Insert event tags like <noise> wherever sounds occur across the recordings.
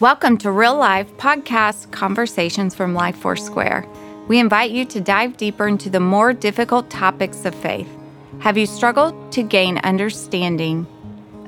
Welcome to Real Life Podcast Conversations from Life Foursquare. We invite you to dive deeper into the more difficult topics of faith. Have you struggled to gain understanding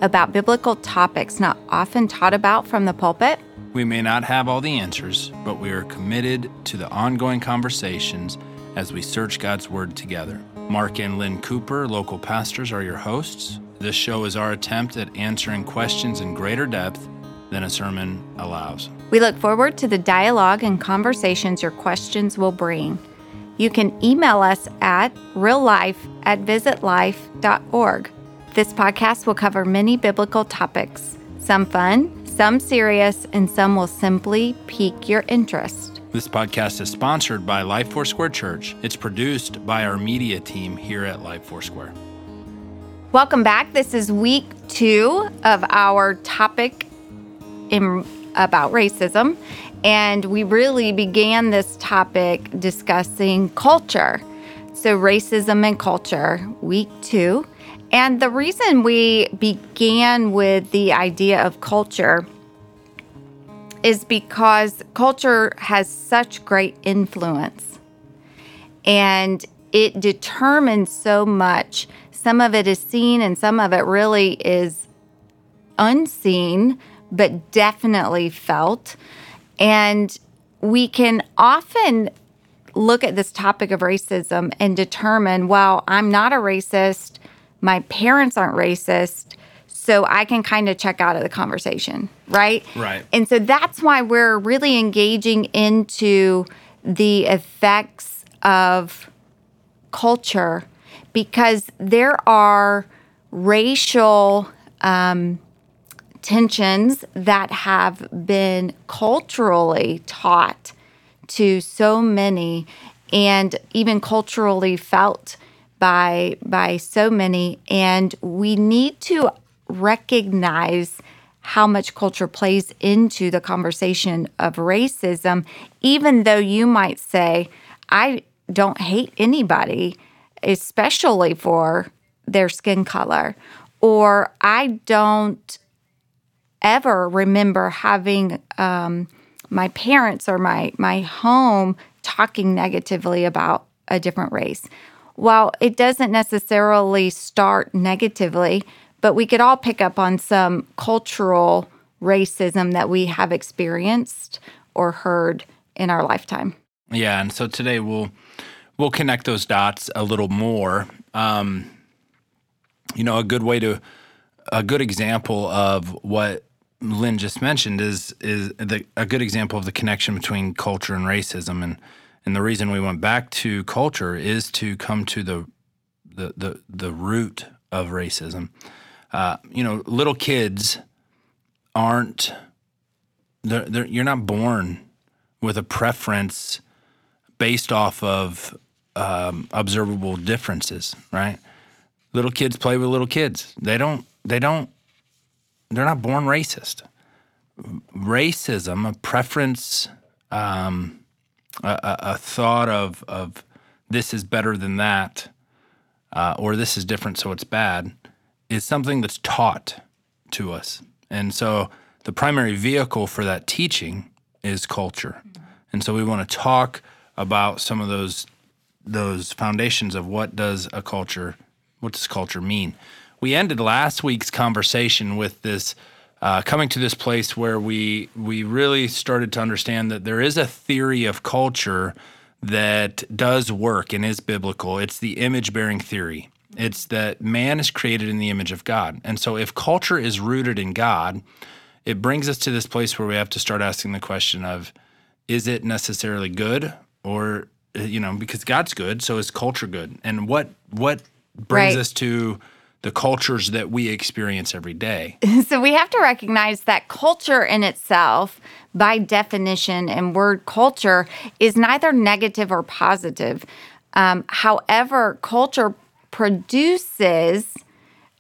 about biblical topics not often taught about from the pulpit? We may not have all the answers, but we are committed to the ongoing conversations as we search God's Word together. Mark and Lynn Cooper, local pastors, are your hosts. This show is our attempt at answering questions in greater depth than a sermon allows. We look forward to the dialogue and conversations your questions will bring. You can email us at reallife at visitlife.org. This podcast will cover many biblical topics, some fun, some serious, and some will simply pique your interest. This podcast is sponsored by Life Foursquare Church. It's produced by our media team here at Life Foursquare. Welcome back. This is week two of our topic in, about racism. And we really began this topic discussing culture. So, racism and culture, week two. And the reason we began with the idea of culture is because culture has such great influence and it determines so much. Some of it is seen and some of it really is unseen but definitely felt. And we can often look at this topic of racism and determine, well, I'm not a racist, my parents aren't racist, so I can kind of check out of the conversation, right? Right. And so that's why we're really engaging into the effects of culture because there are racial um, tensions that have been culturally taught to so many and even culturally felt by by so many. And we need to recognize how much culture plays into the conversation of racism even though you might say I don't hate anybody especially for their skin color or I don't ever remember having um, my parents or my my home talking negatively about a different race. While it doesn't necessarily start negatively, but we could all pick up on some cultural racism that we have experienced or heard in our lifetime. Yeah, and so today we'll we'll connect those dots a little more. Um, you know, a good way to a good example of what Lynn just mentioned is is the, a good example of the connection between culture and racism, and and the reason we went back to culture is to come to the the the, the root of racism. Uh, you know, little kids aren't they're, they're, you're not born with a preference based off of um, observable differences, right? Little kids play with little kids. They don't they don't they're not born racist. Racism, a preference, um, a, a, thought of of this is better than that, uh, or this is different, so it's bad, is something that's taught to us. And so the primary vehicle for that teaching is culture. And so we want to talk about some of those those foundations of what does a culture what does culture mean we ended last week's conversation with this uh, coming to this place where we we really started to understand that there is a theory of culture that does work and is biblical. It's the image bearing theory. It's that man is created in the image of God. And so if culture is rooted in God, it brings us to this place where we have to start asking the question of is it necessarily good or you know because God's good, so is culture good? And what what brings right. us to the cultures that we experience every day. <laughs> So we have to recognize that culture in itself, by definition and word culture, is neither negative or positive. Um, however, culture produces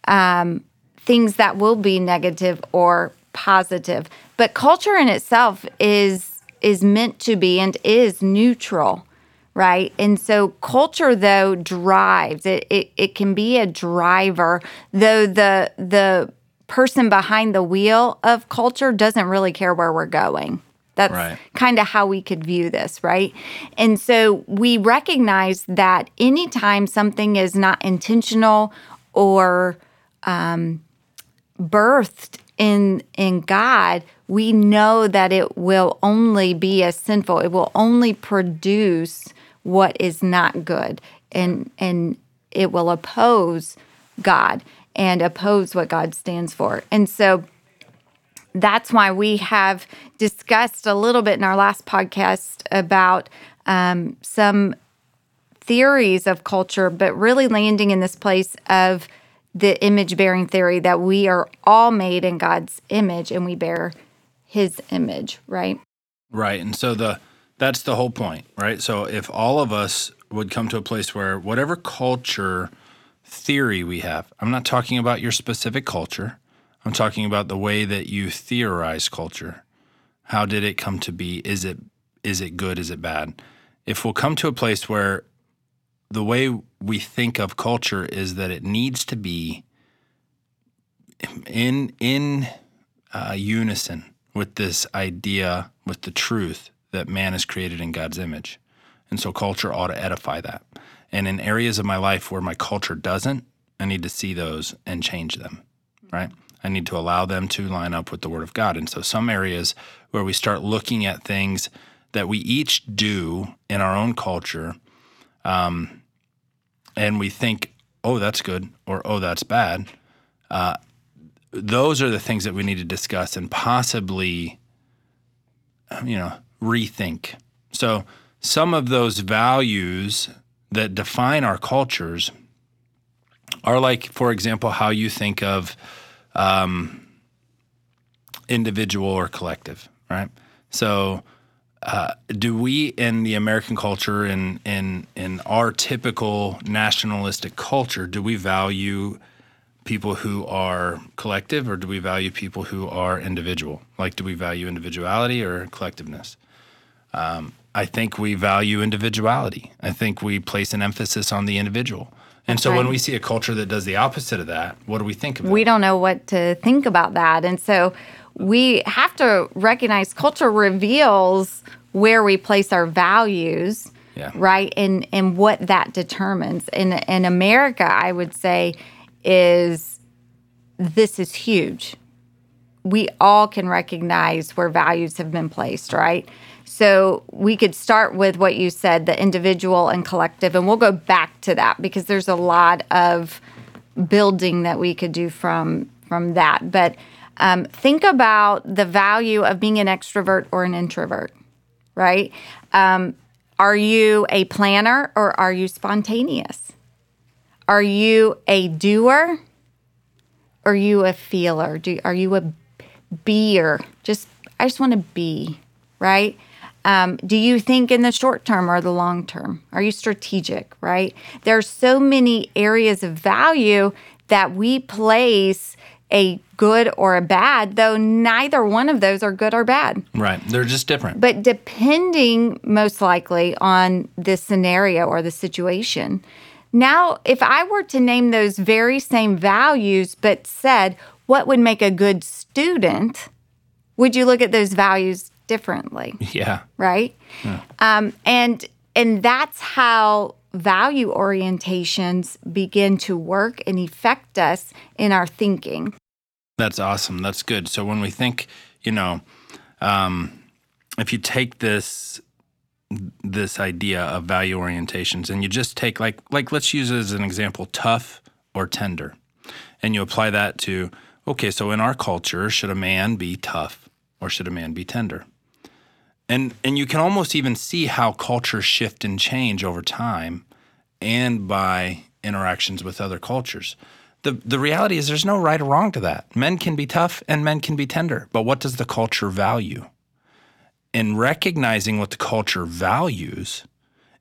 um, things that will be negative or positive. But culture in itself is is meant to be and is neutral right? And so culture though drives it, it it can be a driver, though the the person behind the wheel of culture doesn't really care where we're going. That's Right. kind of how we could view this, right? And so we recognize that anytime something is not intentional or um, birthed in in God, we know that it will only be as sinful. It will only produce what is not good, and and it will oppose God and oppose what God stands for. And so that's why we have discussed a little bit in our last podcast about um, some theories of culture, but really landing in this place of the image bearing theory that we are all made in God's image and we bear his image, right? Right. And so the that's the whole point, right? So if all of us would come to a place where whatever culture theory we have, I'm not talking about your specific culture. I'm talking about the way that you theorize culture. How did it come to be? Is it is it good? Is it bad? If we'll come to a place where the way we think of culture is that it needs to be in in uh, unison with this idea, with the truth that man is created in God's image. And so culture ought to edify that. And in areas of my life where my culture doesn't, I need to see those and change them, right? I need to allow them to line up with the Word of God. And so some areas where we start looking at things that we each do in our own culture, um, and we think, oh, that's good, or oh, that's bad, uh, those are the things that we need to discuss and possibly, you know, rethink. So some of those values that define our cultures are like, for example, how you think of um, individual or collective, right? So, uh, do we in the American culture and in, in our typical nationalistic culture, do we value people who are collective or do we value people who are individual? Like, do we value individuality or collectiveness? Um, I think we value individuality. I think we place an emphasis on the individual. And That's so when we see a culture that does the opposite of that, what do we think of we don't know what to think about that. And so we have to recognize culture reveals where we place our values, Yeah. right? And and what that determines. In in America, I would say is this is huge. We all can recognize where values have been placed, right? So we could start with what you said, the individual and collective, and we'll go back to that because there's a lot of building that we could do from from that. But um, think about the value of being an extrovert or an introvert, right? Um, are you a planner or are you spontaneous? Are you a doer? Or are you a feeler? Do are you a beer? Just I just want to be, right? Um, do you think in the short term or the long term? Are you strategic, right? There are so many areas of value that we place a good or a bad, though neither one of those are good or bad. Right. They're just different. But depending most likely on the scenario or the situation. Now, if I were to name those very same values, but said, what would make a good student, would you look at those values differently? yeah. right? Um, and and that's how value orientations begin to work and affect us in our thinking. That's awesome. That's good. So when we think, you know, um, if you take this this idea of value orientations and you just take like like let's use it as an example, tough or tender, and you apply that to okay, so in our culture, should a man be tough or should a man be tender? And and you can almost even see how cultures shift and change over time and by interactions with other cultures. The the reality is there's no right or wrong to that. Men can be tough and men can be tender, but what does the culture value? And recognizing what the culture values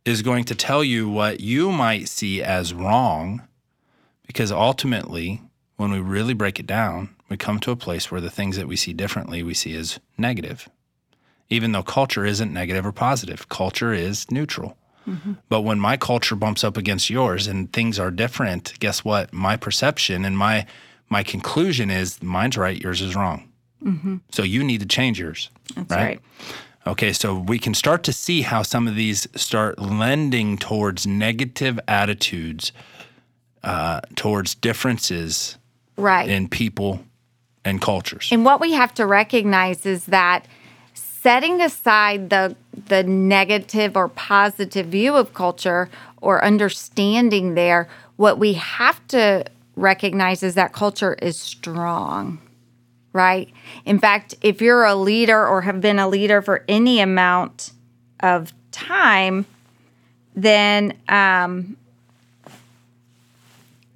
is going to tell you what you might see as wrong because ultimately when we really break it down, we come to a place where the things that we see differently we see as negative. Even though culture isn't negative or positive, culture is neutral. But when my culture bumps up against yours and things are different, guess what? My perception and my my conclusion is mine's right, yours is wrong. So you need to change yours. That's right. Okay, so we can start to see how some of these start lending towards negative attitudes, uh, towards differences Right. in people and cultures. And what we have to recognize is that setting aside the the negative or positive view of culture or understanding there, what we have to recognize is that culture is strong. Right? In fact, if you're a leader or have been a leader for any amount of time, then um,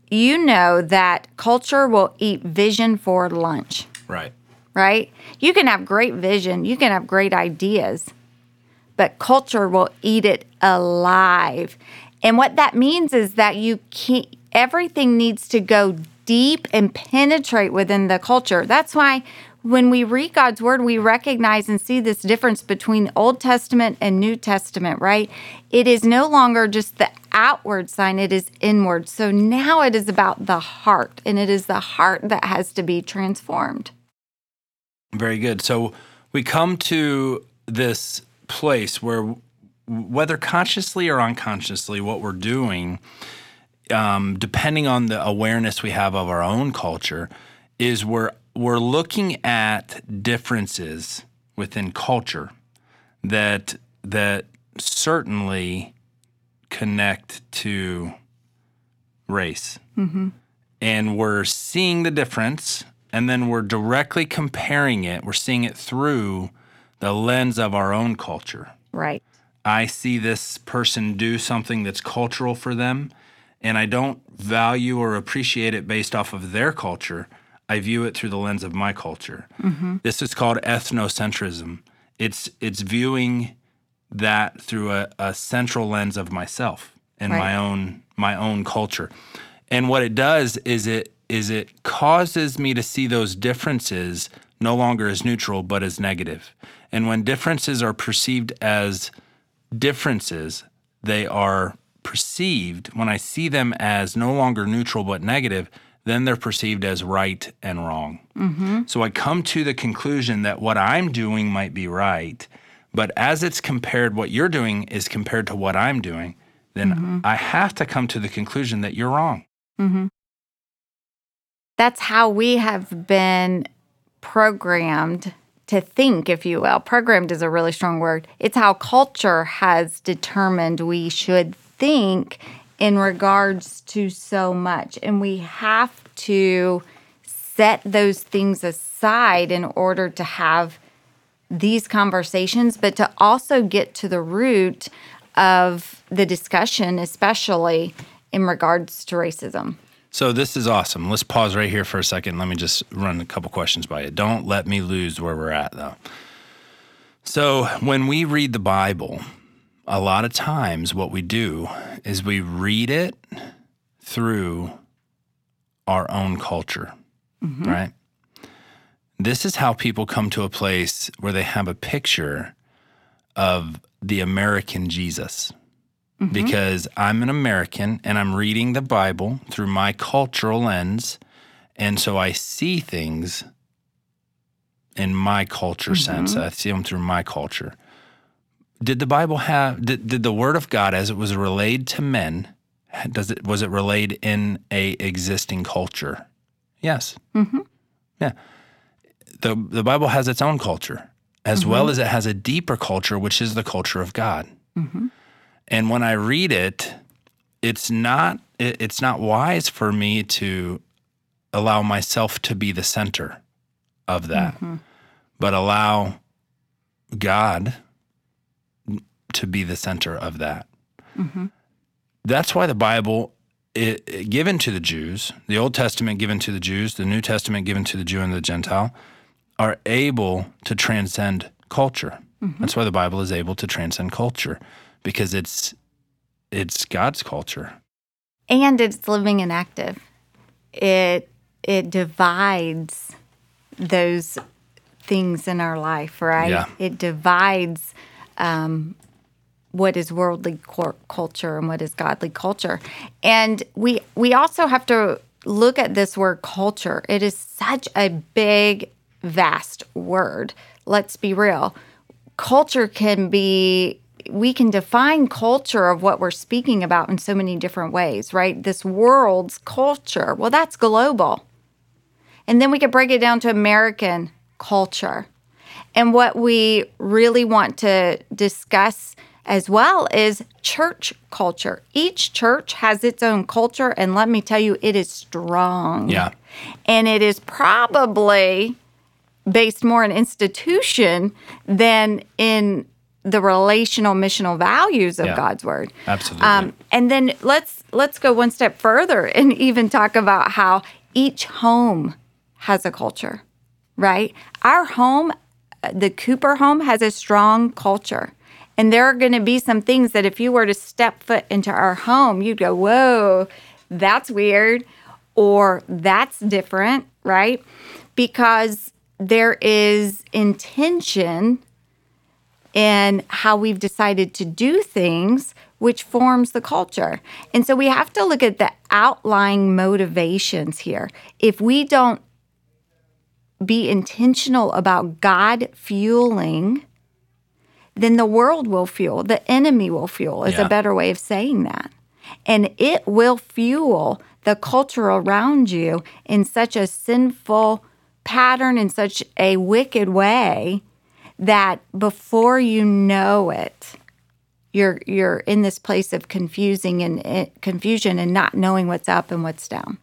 you know that culture will eat vision for lunch right. Right? You can have great vision, you can have great ideas, but culture will eat it alive. And what that means is that you can't, everything needs to go deep and penetrate within the culture. That's why when we read God's word, we recognize and see this difference between Old Testament and New Testament, right? It is no longer just the outward sign, it is inward. So now it is about the heart, and it is the heart that has to be transformed. Very good. So we come to this place where, whether consciously or unconsciously, what we're doing, um, depending on the awareness we have of our own culture, is we're we're looking at differences within culture that that certainly connect to race and we're seeing the difference and then we're directly comparing it we're seeing it through the lens of our own culture Right. i see this person do something that's cultural for them and i don't value or appreciate it based off of their culture i view it through the lens of my culture mm-hmm. this is called ethnocentrism it's it's viewing that through a, a central lens of myself and Right. my own my own culture. And what it does is it is it causes me to see those differences no longer as neutral but as negative. And when differences are perceived as differences, they are perceived when I see them as no longer neutral but negative, then they're perceived as right and wrong. Mm-hmm. So I come to the conclusion that what I'm doing might be right, but as it's compared, what you're doing is compared to what I'm doing, then mm-hmm. I have to come to the conclusion that you're wrong. Mm-hmm. That's how we have been programmed to think, if you will. Programmed is a really strong word. It's how culture has determined we should think in regards to so much. And we have to set those things aside in order to have these conversations, but to also get to the root of the discussion, especially in regards to racism. So this is awesome. Let's pause right here for a second. Let me just run a couple questions by you. Don't let me lose where we're at though. So when we read the Bible, a lot of times what we do is we read it through our own culture, mm-hmm. right? This is how people come to a place where they have a picture of the American Jesus Mm-hmm. because I'm an American and I'm reading the Bible through my cultural lens. And so I see things in my culture mm-hmm. sense. I see them through my culture. Did the Bible have, did, did the Word of God as it was relayed to men, does it, was it relayed in a existing culture? Yes. Mm-hmm. Yeah. The, the Bible has its own culture as well as it has a deeper culture, which is the culture of God. And when I read it, it's not it, it's not wise for me to allow myself to be the center of that, mm-hmm. but allow God to be the center of that. Mm-hmm. That's why the Bible it, it- given to the Jews, the Old Testament given to the Jews, the New Testament given to the Jew and the Gentile, are able to transcend culture. Mm-hmm. That's why the Bible is able to transcend culture because it's it's God's culture. and it's living and active. It it divides those things in our life, right? Yeah. It divides um, what is worldly cor- culture and what is godly culture, and we we also have to look at this word culture, it is such a big, vast word. Let's be real. Culture can be we can define culture of what we're speaking about in so many different ways, right? This world's culture, well, that's global. And then we could break it down to American culture. And what we really want to discuss as well is church culture. Each church has its own culture, and let me tell you, it is strong. Yeah. And it is probably based more in institution than in the relational missional values of Yeah. God's word. Absolutely. Um, and then let's let's go one step further and <laughs> even talk about how each home has a culture, right? Our home, the Cooper home, has a strong culture. And there are going to be some things that if you were to step foot into our home, you'd go, whoa, that's weird, or that's different, right? Because there is intention in how we've decided to do things, which forms the culture. And so we have to look at the outlying motivations here. If we don't be intentional about God fueling, then the world will fuel, the enemy will fuel, is Yeah. a better way of saying that. And it will fuel the culture around you in such a sinful pattern, in such a wicked way that before you know it, you're you're in this place of confusing and eh, confusion and not knowing what's up and what's down.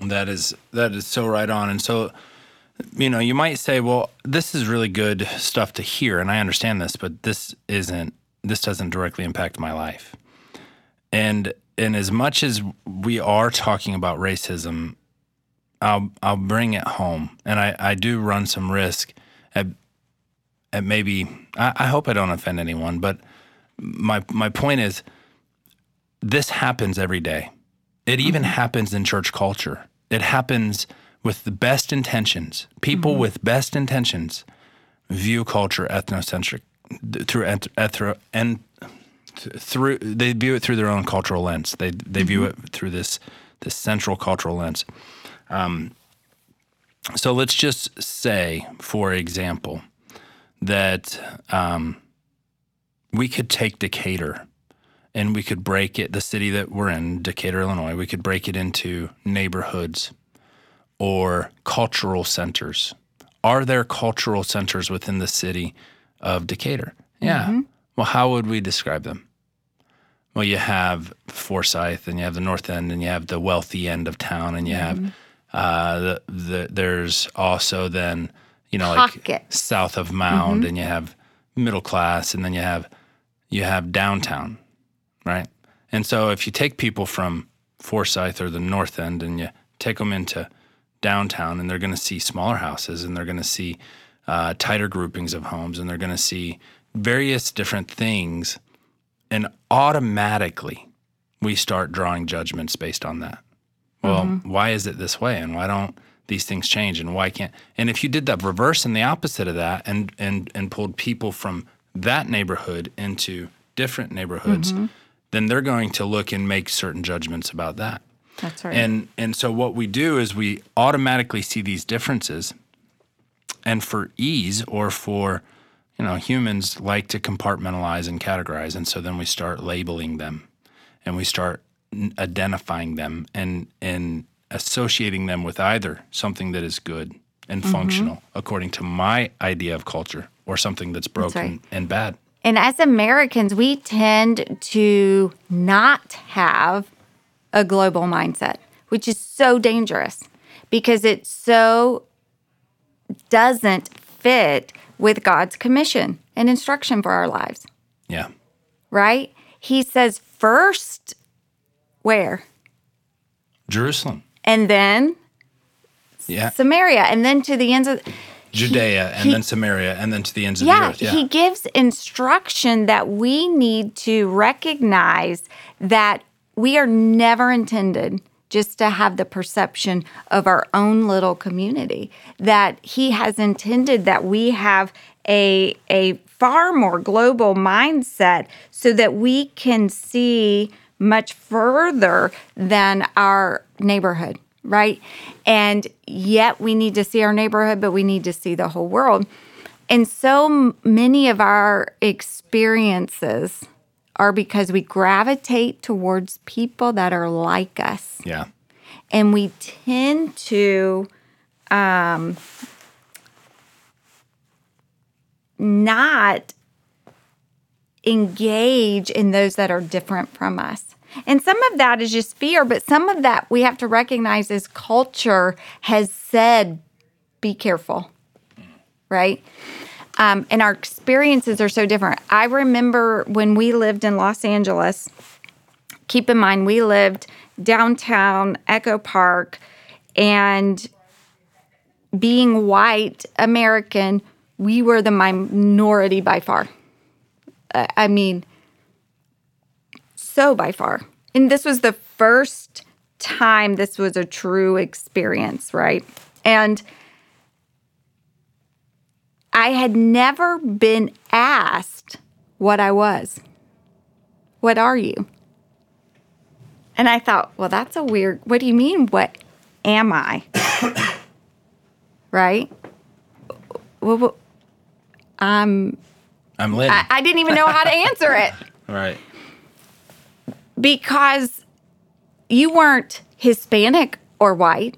That is that is so right on. And so you know, you might say, well, this is really good stuff to hear and I understand this, but this isn't this doesn't directly impact my life. And and as much as we are talking about racism, I'll I'll bring it home. And I, I do run some risk at at maybe I, I hope I don't offend anyone, but my my point is this happens every day. It even mm-hmm. happens in church culture. It happens with the best intentions. People mm-hmm. with best intentions view culture ethnocentric through eth- ethro and through they view it through their own cultural lens. They they view mm-hmm. it through this this central cultural lens. Um, so let's just say, for example, that um, we could take Decatur and we could break it, the city that we're in, Decatur, Illinois, we could break it into neighborhoods or cultural centers. Are there cultural centers within the city of Decatur? Yeah. Well, how would we describe them? Well, you have Forsyth, and you have the North End, and you have the wealthy end of town, and you have uh, the, the there's also then you know like south of Mound, and you have middle class, and then you have you have downtown, right? And so if you take people from Forsyth or the North End and you take them into downtown, and they're going to see smaller houses, and they're going to see uh, tighter groupings of homes, and they're going to see various different things, and automatically we start drawing judgments based on that. Well, why is it this way, and why don't these things change, and why can't? And if you did the reverse and the opposite of that, and and and pulled people from that neighborhood into different neighborhoods, mm-hmm. then they're going to look and make certain judgments about that. That's right. And and so what we do is we automatically see these differences. And for ease or for you know, humans like to compartmentalize and categorize and so then we start labeling them and we start identifying them and and associating them with either something that is good and Mm-hmm. functional according to my idea of culture or something that's broken right. and bad. And as Americans, we tend to not have a global mindset, which is so dangerous because it so doesn't fit with God's commission and instruction for our lives, Yeah. right? He says, first, where? Jerusalem. And then Yeah. Samaria, and then to the ends of Judea and he- then Samaria and then to the ends of the earth. Yeah. he gives instruction that we need to recognize that we are never intended just to have the perception of our own little community that he has intended that we have a a far more global mindset so that we can see much further than our neighborhood, right? And yet we need to see our neighborhood, but we need to see the whole world. And so many of our experiences are because we gravitate towards people that are like us. Yeah. And we tend to um, not engage in those that are different from us. And some of that is just fear, but some of that we have to recognize as culture has said, be careful, right? Um, and our experiences are so different. I remember when we lived in Los Angeles, keep in mind, we lived downtown Echo Park, and being white American, we were the minority by far. I mean, so by far. And this was the first time this was a true experience, right? And I had never been asked what I was. What are you? And I thought, well, that's a weird, what do you mean, what am I? <coughs> right? Well, well, I'm, I'm Lynn. I, I didn't even know how to <laughs> answer it right. Because you weren't Hispanic or white,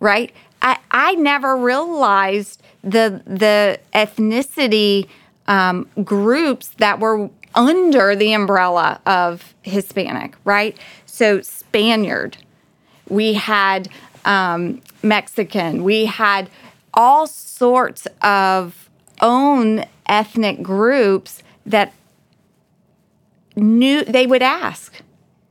right? I, I never realized the the ethnicity um, groups that were under the umbrella of Hispanic, right? So Spaniard, we had um, Mexican, we had all sorts of own ethnic groups that knew they would ask,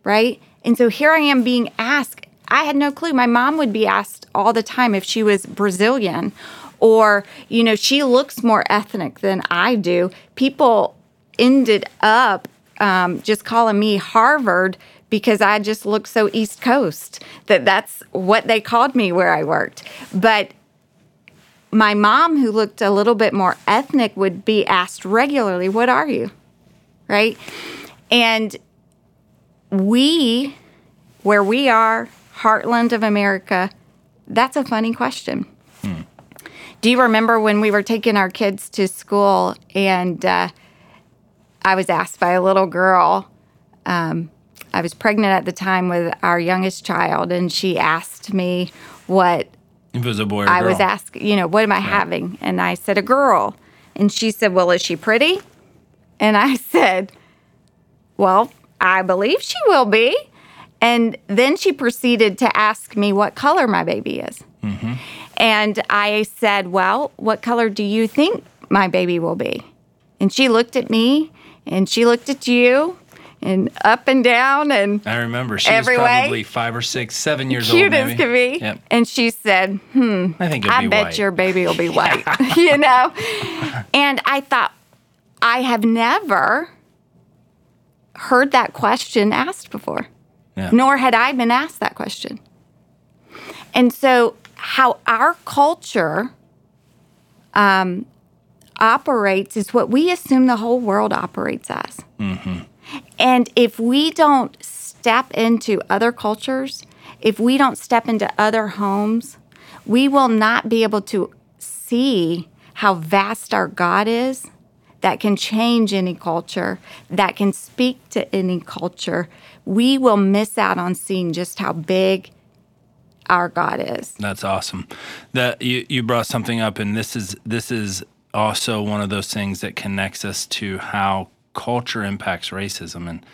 right? And so here I am being asked. I had no clue. My mom would be asked all the time if she was Brazilian or, you know, she looks more ethnic than I do. People ended up um, just calling me Harvard because I just looked so East Coast that that's what they called me where I worked. But my mom, who looked a little bit more ethnic, would be asked regularly, What are you? Right? And we, where we are, heartland of America, that's a funny question. Do you remember when we were taking our kids to school and uh, I was asked by a little girl? Um, I was pregnant at the time with our youngest child, and she asked me what If it was a boy I girl. was asked, you know, what am I having? And I said, a girl. And she said, well, is she pretty? And I <laughs> said, well, I believe she will be. And then she proceeded to ask me what color my baby is. And I said, well, what color do you think my baby will be? And she looked at me and she looked at you and up and down and I remember she was way. probably five or six, seven years cute old. as maybe. could be. Yep. And she said, hmm, I think it'll I be bet white. your baby will be <laughs> white, <laughs> you know? <laughs> And I thought, I have never heard that question asked before, Yeah. nor had I been asked that question. And so, how our culture um, operates is what we assume the whole world operates as. And if we don't step into other cultures, if we don't step into other homes, we will not be able to see how vast our God is that can change any culture, that can speak to any culture. We will miss out on seeing just how big our God is. That's awesome. That you, you brought something up, and this is this is also one of those things that connects us to how culture impacts racism, and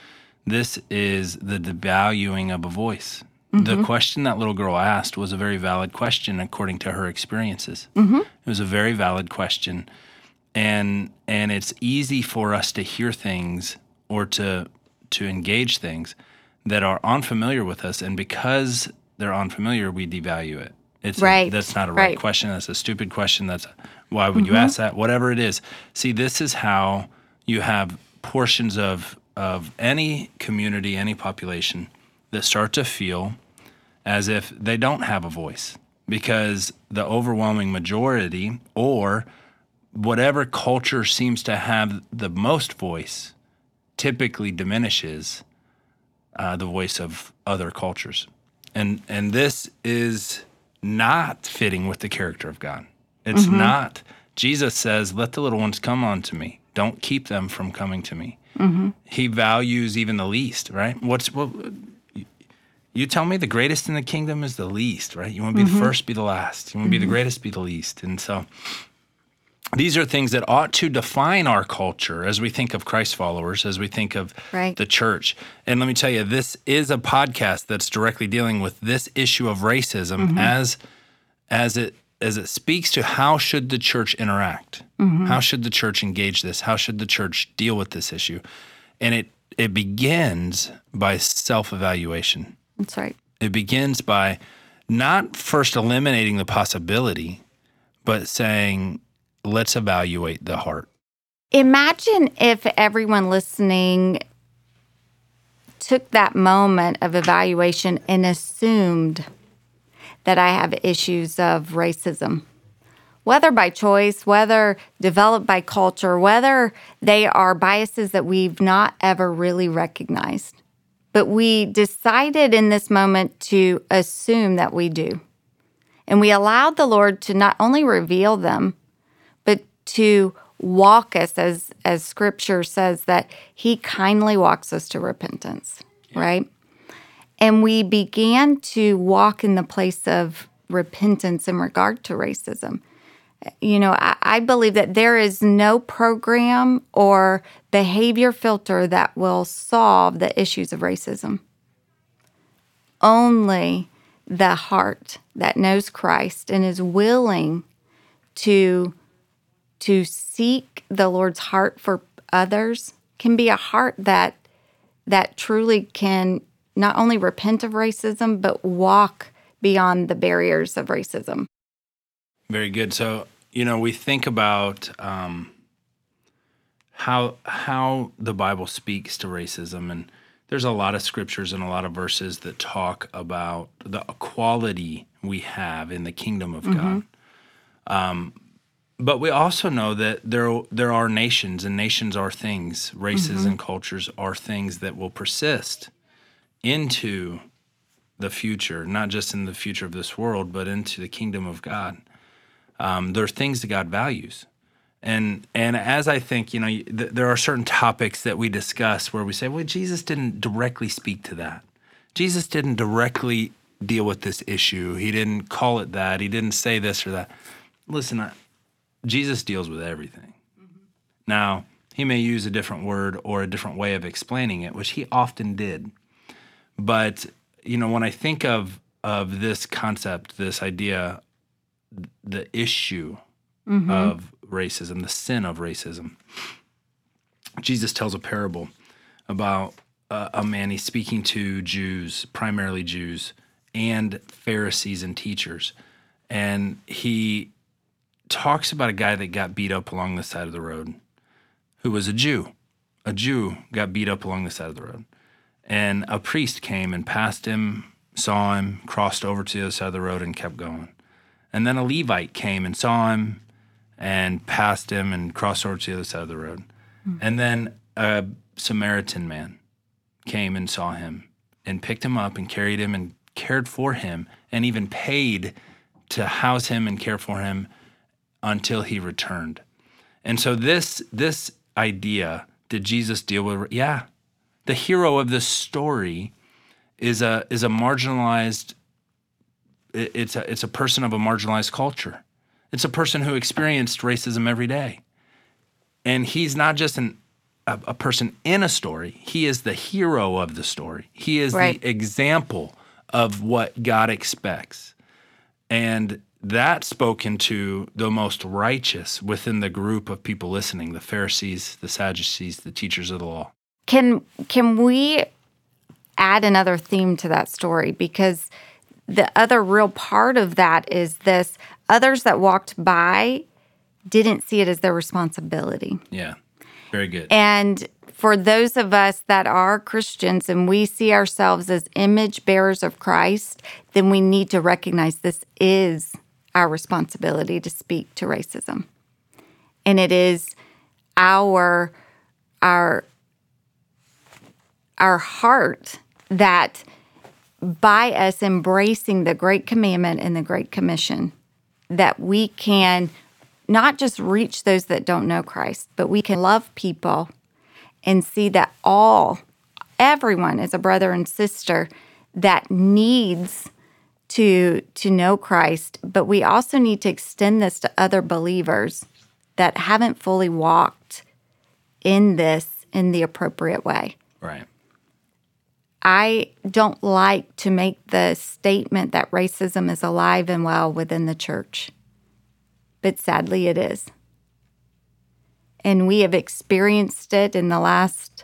this is the devaluing of a voice. The mm-hmm. question that little girl asked was a very valid question according to her experiences. Mm-hmm. It was a very valid question, and and it's easy for us to hear things or to to engage things that are unfamiliar with us, and because they're unfamiliar, we devalue it. It's a- that's not a right, right. Mm-hmm. question. That's a stupid question. That's a, why would you ask that? Whatever it is. See, this is how you have portions of of any community, any population that start to feel as if they don't have a voice because the overwhelming majority or whatever culture seems to have the most voice typically diminishes uh, the voice of other cultures. And and this is not fitting with the character of God. It's mm-hmm. not. Jesus says, "Let the little ones come unto me. Don't keep them from coming to me." Mm-hmm. He values even the least, right? What's what? You tell me the greatest in the kingdom is the least, right? You want to be mm-hmm. the first, be the last. You want to be the mm-hmm. greatest, be the least. And so these are things that ought to define our culture as we think of Christ followers, as we think of right. the church. And let me tell you, this is a podcast that's directly dealing with this issue of racism mm-hmm. as as it as it speaks to how should the church interact? Mm-hmm. How should the church engage this? How should the church deal with this issue? And it it begins by self-evaluation. That's right. It begins by not first eliminating the possibility, but saying let's evaluate the heart. Imagine if everyone listening took that moment of evaluation and assumed that I have issues of racism, whether by choice, whether developed by culture, whether they are biases that we've not ever really recognized. But we decided in this moment to assume that we do. And we allowed the Lord to not only reveal them, to walk us as as scripture says that he kindly walks us to repentance yeah. right? And we began to walk in the place of repentance in regard to racism. You know I, I believe that there is no program or behavior filter that will solve the issues of racism. Only the heart that knows christ and is willing to to seek the Lord's heart for others can be a heart that that truly can not only repent of racism but walk beyond the barriers of racism. Very good. So you know we think about um, how how the Bible speaks to racism, and there's a lot of scriptures and a lot of verses that talk about the equality we have in the kingdom of mm-hmm. God. Um, but we also know that there there are nations and nations are things. Races mm-hmm. and cultures are things that will persist into the future not just in the future of this world but into the kingdom of god. Um, there are things that god values. And and as i think you know th- there are certain topics that we discuss where we say well jesus didn't directly speak to that. Jesus didn't directly deal with this issue. He didn't call it that. He didn't say this or that. Listen I, Jesus deals with everything. Mm-hmm. Now, he may use a different word or a different way of explaining it, which he often did. But, you know, when I think of of this concept, this idea, the issue mm-hmm. of racism, the sin of racism, Jesus tells a parable about uh, a man he's speaking to Jews, primarily Jews, and Pharisees and teachers. And he talks about a guy that got beat up along the side of the road who was a Jew. A Jew got beat up along the side of the road. And a priest came and passed him, saw him, crossed over to the other side of the road, and kept going. And then a Levite came and saw him and passed him and crossed over to the other side of the road. Mm-hmm. And then a Samaritan man came and saw him and picked him up and carried him and cared for him and even paid to house him and care for him until he returned. And so this this idea did Jesus deal with yeah. The hero of this story is a is a marginalized it's a it's a person of a marginalized culture. It's a person who experienced racism every day. And he's not just an a, a person in a story, he is the hero of the story. He is right. the example of what God expects. And that spoke into the most righteous within the group of people listening the Pharisees, the Sadducees, the teachers of the law. Can, can we add another theme to that story? Because the other real part of that is this others that walked by didn't see it as their responsibility. Yeah, very good. And for those of us that are Christians and we see ourselves as image bearers of Christ, then we need to recognize this is our responsibility to speak to racism. And it is our our our heart that by us embracing the Great Commandment and the Great Commission that we can not just reach those that don't know Christ, but we can love people and see that all, everyone is a brother and sister that needs to to know Christ, but we also need to extend this to other believers that haven't fully walked in this in the appropriate way. Right. I don't like to make the statement that racism is alive and well within the church, but sadly it is. And we have experienced it in the last,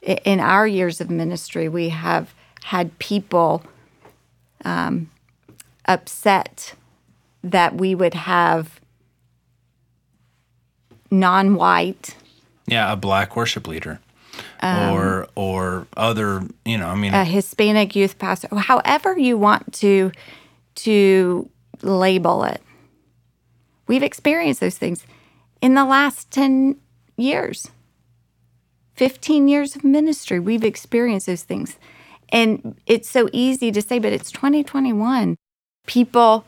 in our years of ministry, we have had people um, upset that we would have non white. Yeah, a black worship leader. or or other, you know, I mean a Hispanic youth pastor, however you want to to label it. We've experienced those things in the last 10 years. 15 years of ministry, we've experienced those things. And it's so easy to say, but it's 2021. People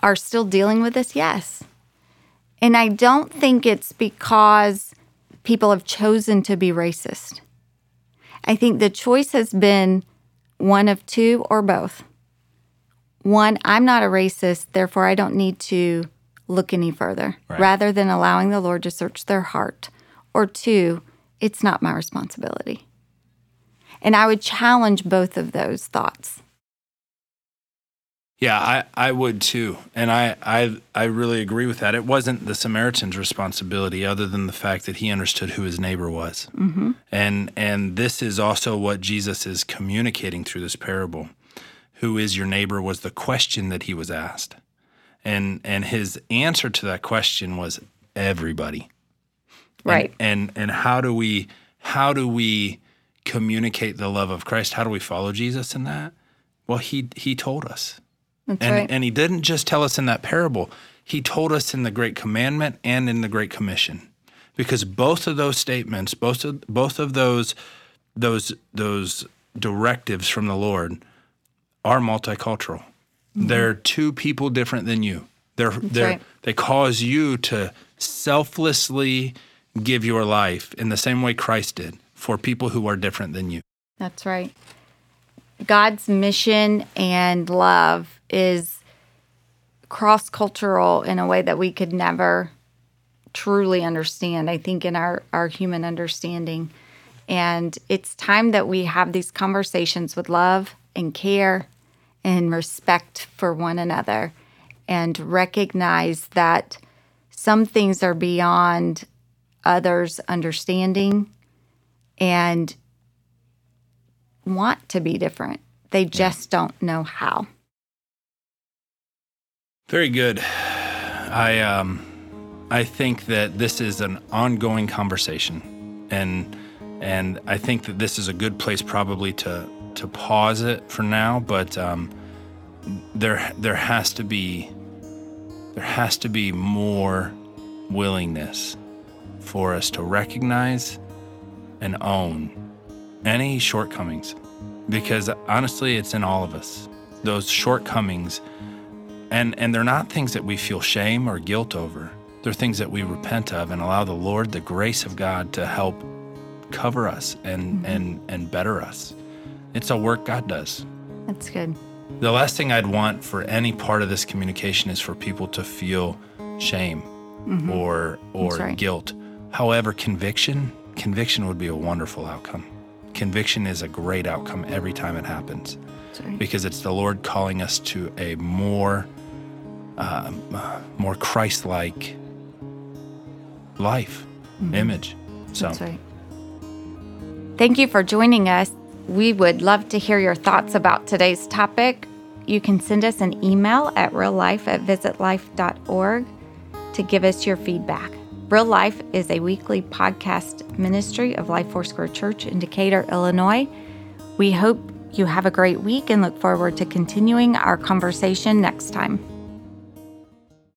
are still dealing with this, yes. And I don't think it's because people have chosen to be racist. I think the choice has been one of two or both. One, I'm not a racist, therefore I don't need to look any further, Right. rather than allowing the Lord to search their heart. Or two, it's not my responsibility. And I would challenge both of those thoughts. Yeah, I, I would too. And I, I I really agree with that. It wasn't the Samaritan's responsibility other than the fact that he understood who his neighbor was. Mm-hmm. And and this is also what Jesus is communicating through this parable. Who is your neighbor was the question that he was asked. And and his answer to that question was everybody. And- Right. And and how do we how do we communicate the love of Christ? How do we follow Jesus in that? Well, he he told us. That's And, right. and he didn't just tell us in that parable, he told us in the Great Commandment and in the Great Commission. Because both of those statements, both of both of those those those directives from the Lord are multicultural. Mm-hmm. They're two people different than you. They're they're right. they cause you to selflessly give your life in the same way Christ did for people who are different than you. That's right. God's mission and love is cross cultural in a way that we could never truly understand, I think, in our, our human understanding. And it's time that we have these conversations with love and care and respect for one another and recognize that some things are beyond others' understanding and want to be different. They just don't know how. Very good. I um I think that this is an ongoing conversation and and I think that this is a good place probably to to pause it for now, but um there there has to be there has to be more willingness for us to recognize and own any shortcomings because honestly it's in all of us. Those shortcomings. And and they're not things that we feel shame or guilt over. They're things that we repent of and allow the lord the grace of god to help cover us and mm-hmm. and and better us. It's a work god does. That's good. the last thing i'd want for any part of this communication is for people to feel shame mm-hmm. or or guilt. However conviction conviction would be a wonderful outcome conviction is a great outcome every time it happens right. because it's the Lord calling us to a more, um, more Christ-like life, image. So, right. Thank you for joining us. We would love to hear your thoughts about today's topic. You can send us an email at reallife at visitlife.org to give us your feedback. Real Life is a weekly podcast ministry of Life Foursquare Church in Decatur, Illinois. We hope you have a great week and look forward to continuing our conversation next time.